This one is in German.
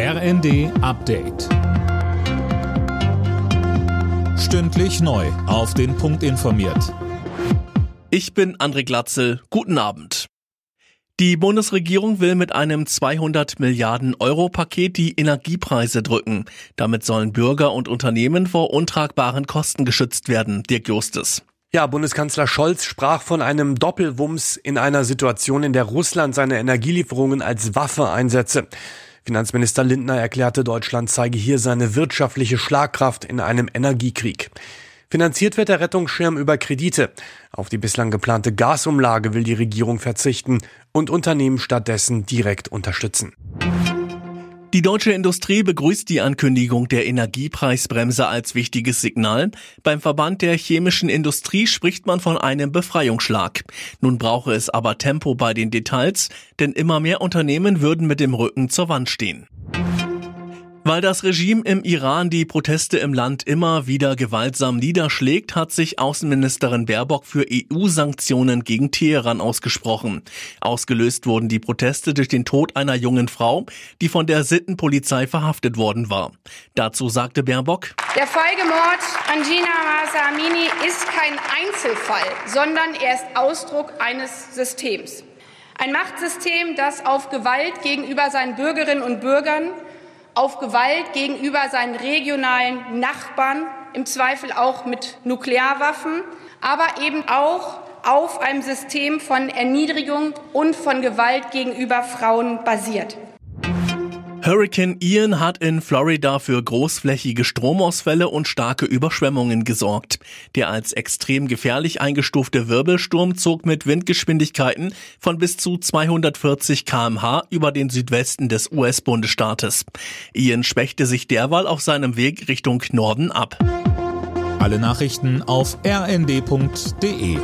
RND Update. Stündlich neu. Auf den Punkt informiert. Ich bin André Glatzel. Guten Abend. Die Bundesregierung will mit einem 200 Milliarden Euro Paket die Energiepreise drücken. Damit sollen Bürger und Unternehmen vor untragbaren Kosten geschützt werden. Dirk Justes. Ja, Bundeskanzler Scholz sprach von einem Doppelwumms in einer Situation, in der Russland seine Energielieferungen als Waffe einsetze. Finanzminister Lindner erklärte, Deutschland zeige hier seine wirtschaftliche Schlagkraft in einem Energiekrieg. Finanziert wird der Rettungsschirm über Kredite. Auf die bislang geplante Gasumlage will die Regierung verzichten und Unternehmen stattdessen direkt unterstützen. Die deutsche Industrie begrüßt die Ankündigung der Energiepreisbremse als wichtiges Signal. Beim Verband der chemischen Industrie spricht man von einem Befreiungsschlag. Nun brauche es aber Tempo bei den Details, denn immer mehr Unternehmen würden mit dem Rücken zur Wand stehen. Weil das Regime im Iran die Proteste im Land immer wieder gewaltsam niederschlägt, hat sich Außenministerin Baerbock für EU-Sanktionen gegen Teheran ausgesprochen. Ausgelöst wurden die Proteste durch den Tod einer jungen Frau, die von der Sittenpolizei verhaftet worden war. Dazu sagte Baerbock, Der feige Mord an Gina Mahsa Amini ist kein Einzelfall, sondern er ist Ausdruck eines Systems. Ein Machtsystem, das auf Gewalt gegenüber seinen Bürgerinnen und Bürgern auf Gewalt gegenüber seinen regionalen Nachbarn, im Zweifel auch mit Nuklearwaffen, aber eben auch auf einem System von Erniedrigung und von Gewalt gegenüber Frauen basiert. Hurricane Ian hat in Florida für großflächige Stromausfälle und starke Überschwemmungen gesorgt. Der als extrem gefährlich eingestufte Wirbelsturm zog mit Windgeschwindigkeiten von bis zu 240 kmh über den Südwesten des US-Bundesstaates. Ian schwächte sich derweil auf seinem Weg Richtung Norden ab. Alle Nachrichten auf rnd.de